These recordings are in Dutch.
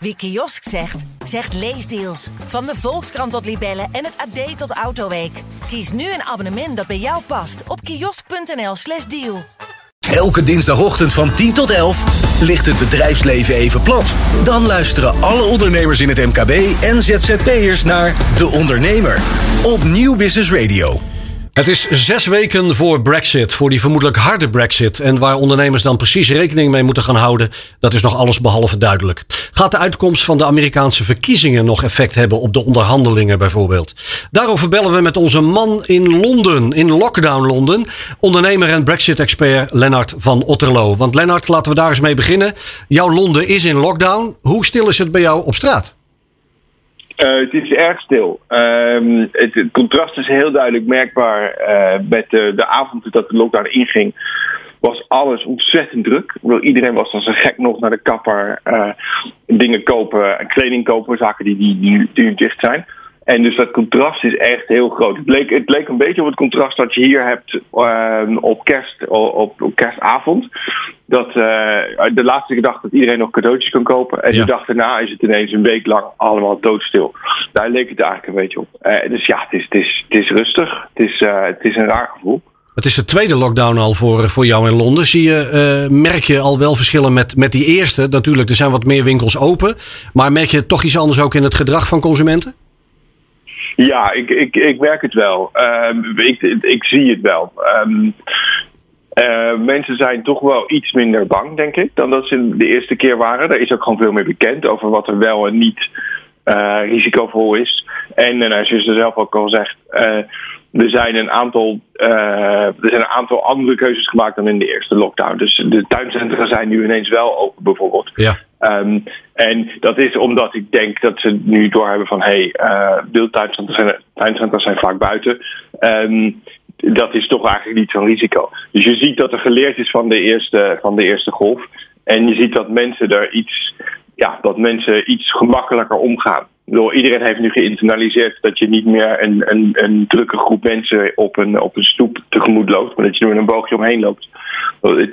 Wie kiosk zegt, zegt leesdeals. Van de Volkskrant tot Libellen en het AD tot Autoweek. Kies nu een abonnement dat bij jou past op kiosk.nl/slash deal. Elke dinsdagochtend van 10 tot 11 ligt het bedrijfsleven even plat. Dan luisteren alle ondernemers in het MKB en ZZP'ers naar De Ondernemer op Nieuw Business Radio. Het is zes weken voor Brexit, voor die vermoedelijk harde Brexit. En waar ondernemers dan precies rekening mee moeten gaan houden, dat is nog alles behalve duidelijk. Gaat de uitkomst van de Amerikaanse verkiezingen nog effect hebben op de onderhandelingen bijvoorbeeld? Daarover bellen we met onze man in Londen, in lockdown Londen, ondernemer en Brexit-expert Lennart van Otterlo. Want Lennart, laten we daar eens mee beginnen. Jouw Londen is in lockdown. Hoe stil is het bij jou op straat? Uh, het is erg stil. Uh, het, contrast is heel duidelijk merkbaar. Uh, met de, de avond dat de lockdown inging, was alles ontzettend druk. Bedoel, iedereen was als een gek nog naar de kapper. Dingen kopen, kleding kopen, zaken die, die dicht zijn. En dus dat contrast is echt heel groot. Het leek, het leek een beetje op het contrast dat je hier hebt uh, op, kerst, op, op, kerstavond. Dat uh, de laatste dag dat iedereen nog cadeautjes kan kopen. En ja. de dag daarna is het ineens een week lang allemaal doodstil. Daar leek het eigenlijk een beetje op. Uh, dus ja, het is, het, is, het is rustig. Het is, het is een raar gevoel. Het is de tweede lockdown al voor, voor jou in Londen. Zie je, merk je al wel verschillen met, met die eerste? Natuurlijk, er zijn wat meer winkels open. Maar merk je toch iets anders ook in het gedrag van consumenten? Ja, ik, ik, ik merk het wel. Um, ik, ik zie het wel. Um, uh, mensen zijn toch wel iets minder bang, denk ik, dan dat ze de eerste keer waren. Er is ook gewoon veel meer bekend over wat er wel en niet uh, risicovol is. En, en als je er zelf ook al zegt, uh, er zijn een aantal, er zijn een aantal andere keuzes gemaakt dan in de eerste lockdown. Dus de tuincentra zijn nu ineens wel open, bijvoorbeeld. Ja. Um, en dat is omdat ik denk dat ze nu doorhebben van hé, hey, uh, zijn, zijn vaak buiten. Um, dat is toch eigenlijk niet zo'n risico. Dus je ziet dat er geleerd is van de eerste, van de eerste golf. En je ziet dat mensen er iets, ja, dat mensen iets gemakkelijker omgaan. Iedereen heeft nu geïnternaliseerd dat je niet meer een, een, een drukke groep mensen op een, op een stoep tegemoet loopt, maar dat je er een boogje omheen loopt.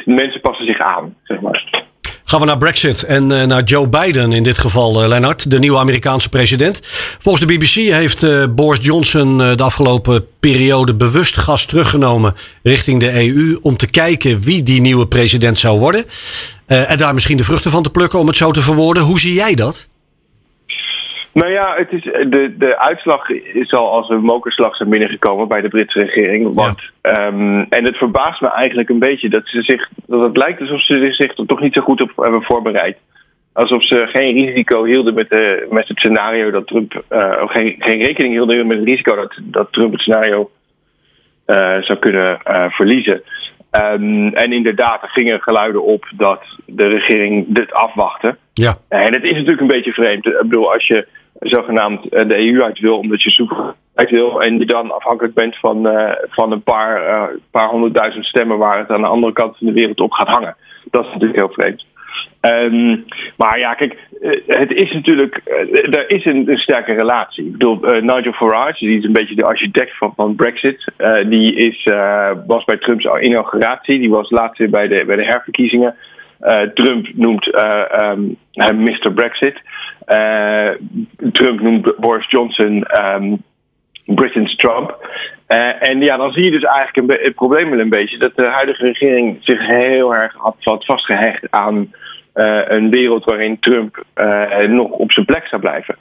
Mensen passen zich aan, zeg maar. Gaan we naar Brexit en uh, naar Joe Biden in dit geval, uh, Lennart, de nieuwe Amerikaanse president. Volgens de BBC heeft uh, Boris Johnson de afgelopen periode bewust gas teruggenomen richting de EU om te kijken wie die nieuwe president zou worden. en daar misschien de vruchten van te plukken, om het zo te verwoorden. Hoe zie jij dat? Nou ja, het is, de, de uitslag is al als een mokerslag zijn binnengekomen bij de Britse regering. Want, ja. um, en het verbaast me eigenlijk een beetje dat, ze zich, dat het lijkt alsof ze zich er toch niet zo goed op hebben voorbereid. Alsof ze geen risico hielden met, de, met het scenario dat Trump. Uh, geen, geen rekening hielden met het risico dat, dat Trump het scenario uh, zou kunnen uh, verliezen. Um, en inderdaad, er gingen geluiden op dat de regering dit afwachtte. Ja. En het is natuurlijk een beetje vreemd. Ik bedoel, als je zogenaamd de EU uit wil, omdat je zoek uit wil. En je dan afhankelijk bent van, uh, van een paar, uh, paar honderdduizend stemmen waar het aan de andere kant van de wereld op gaat hangen. Dat is natuurlijk heel vreemd. Um, maar ja, kijk, het is natuurlijk. Er is een, sterke relatie. Ik bedoel, Nigel Farage, die is een beetje de architect van, Brexit. Die is, was bij Trumps inauguratie. Die was laatst bij de, bij de herverkiezingen. Trump noemt um, hem Mr. Brexit. Trump noemt Boris Johnson um, Britain's Trump. Uh, en ja, dan zie je dus eigenlijk een het probleem wel een beetje dat de huidige regering zich heel erg had, vastgehecht aan uh, een wereld waarin Trump nog op zijn plek zou blijven.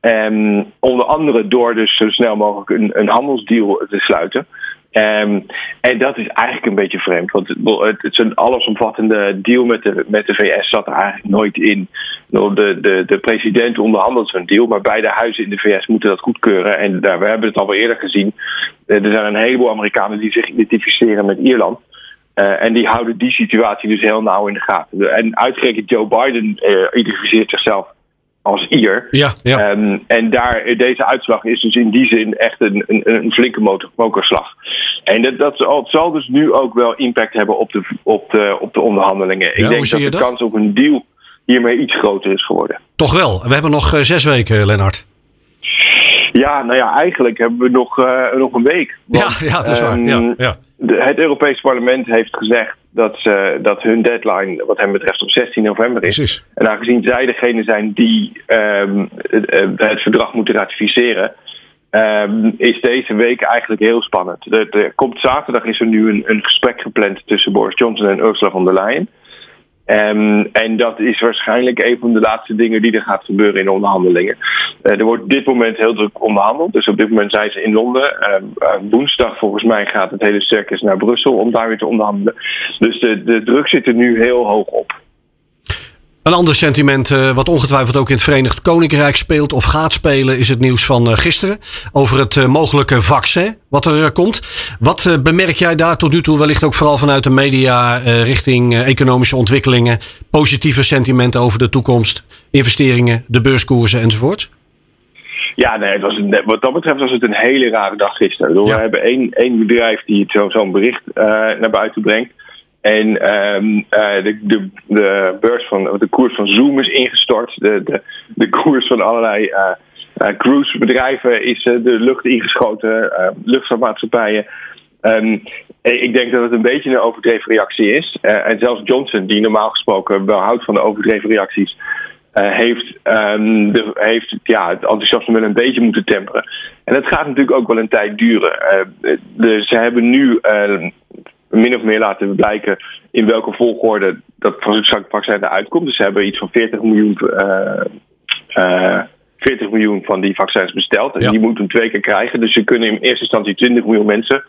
Um, onder andere door dus zo snel mogelijk een, een handelsdeal te sluiten. Um, en dat is eigenlijk een beetje vreemd. Want het, het een allesomvattende deal met de, met de VS zat er eigenlijk nooit in. De, de, de president onderhandelt zo'n deal, maar beide huizen in de VS moeten dat goedkeuren. En daar, we hebben het al wel eerder gezien. Er zijn een heleboel Amerikanen die zich identificeren met Ierland. Uh, en die houden die situatie dus heel nauw in de gaten. En uitgerekend Joe Biden uh, identificeert zichzelf als Ier. Ja, ja. Um, en daar, deze uitslag is dus in die zin echt een, een, een flinke motor, mokerslag. En dat, dat zal, zal, dus nu ook wel impact hebben op de, op de, op de onderhandelingen. Ik ja, denk dat de dat? kans op een deal hiermee iets groter is geworden. Toch wel. We hebben nog uh, zes weken, Lennart. Ja, nou ja, eigenlijk hebben we nog, uh, nog een week. Want, ja, ja, dat is waar. Ja, ja. De, het Europees Parlement heeft gezegd dat, ze, dat hun deadline, wat hem betreft, op 16 november is. Precies. En aangezien zij degene zijn die um, het, het, verdrag moeten ratificeren, um, is deze week eigenlijk heel spannend. Er, er komt zaterdag is er nu een, een gesprek gepland tussen Boris Johnson en Ursula von der Leyen. Um, en dat is waarschijnlijk een van de laatste dingen die er gaat gebeuren in onderhandelingen. Uh, er wordt op dit moment heel druk onderhandeld. Dus op dit moment zijn ze in Londen. Uh, uh, woensdag volgens mij gaat het hele circus naar Brussel om daar weer te onderhandelen. Dus de, de druk zit er nu heel hoog op. Een ander sentiment, uh, wat ongetwijfeld ook in het Verenigd Koninkrijk speelt of gaat spelen, is het nieuws van uh, gisteren over het uh, mogelijke vaccin wat er komt. Wat bemerk jij daar tot nu toe, wellicht ook vooral vanuit de media richting economische ontwikkelingen, positieve sentimenten over de toekomst, investeringen, de beurskoersen enzovoort? Ja, nee, het was een, wat dat betreft was het een hele rare dag gisteren. Ja. We hebben één, één bedrijf die zo'n zo bericht naar buiten brengt. En um, uh, de, de, de, beurs van de koers van Zoom is ingestort. De, de, de koers van allerlei uh, uh, cruisebedrijven is de lucht ingeschoten. luchtvaartmaatschappijen. Um, ik denk dat het een beetje een overdreven reactie is. en zelfs Johnson, die normaal gesproken wel houdt van de overdreven reacties, heeft, um, de, heeft ja, het enthousiasme wel een beetje moeten temperen. En dat gaat natuurlijk ook wel een tijd duren. de, ze hebben nu min of meer laten blijken in welke volgorde dat vaccin eruit komt. Dus ze hebben iets van 40 miljoen, uh, uh, 40 miljoen van die vaccins besteld. En ja. die moeten twee keer krijgen. Dus ze kunnen in eerste instantie 20 miljoen mensen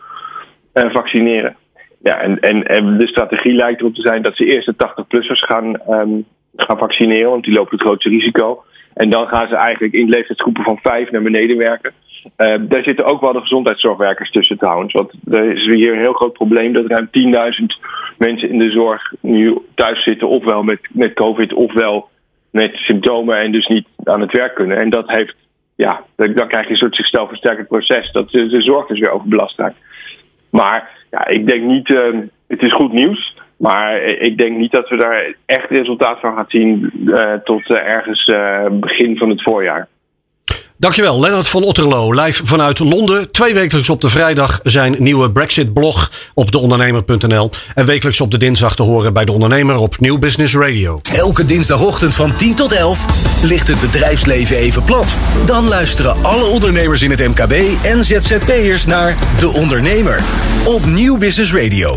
uh, vaccineren. Ja, en, en, en, de strategie lijkt erop te zijn dat ze eerst de 80-plussers gaan, um, gaan vaccineren, want die lopen het grootste risico. En dan gaan ze eigenlijk in leeftijdsgroepen van vijf naar beneden werken. Uh, daar zitten ook wel de gezondheidszorgwerkers tussen trouwens. Want er is hier een heel groot probleem dat ruim 10.000 mensen in de zorg nu thuis zitten, ofwel met, met COVID, ofwel met symptomen en dus niet aan het werk kunnen. En dat heeft, ja, dan, krijg je een soort zichzelf versterkend proces dat de, de zorg dus weer overbelast raakt. Maar ja, ik denk niet, uh, het is goed nieuws. Maar ik denk niet dat we daar echt resultaat van gaan zien uh, tot ergens begin van het voorjaar. Dankjewel, Lennart van Otterlo. Live vanuit Londen. Twee wekelijks op de vrijdag zijn nieuwe Brexit-blog op deondernemer.nl. En wekelijks op de dinsdag te horen bij De Ondernemer op Nieuw Business Radio. Elke dinsdagochtend van 10 tot 11 ligt het bedrijfsleven even plat. Dan luisteren alle ondernemers in het MKB en ZZP'ers naar De Ondernemer op Nieuw Business Radio.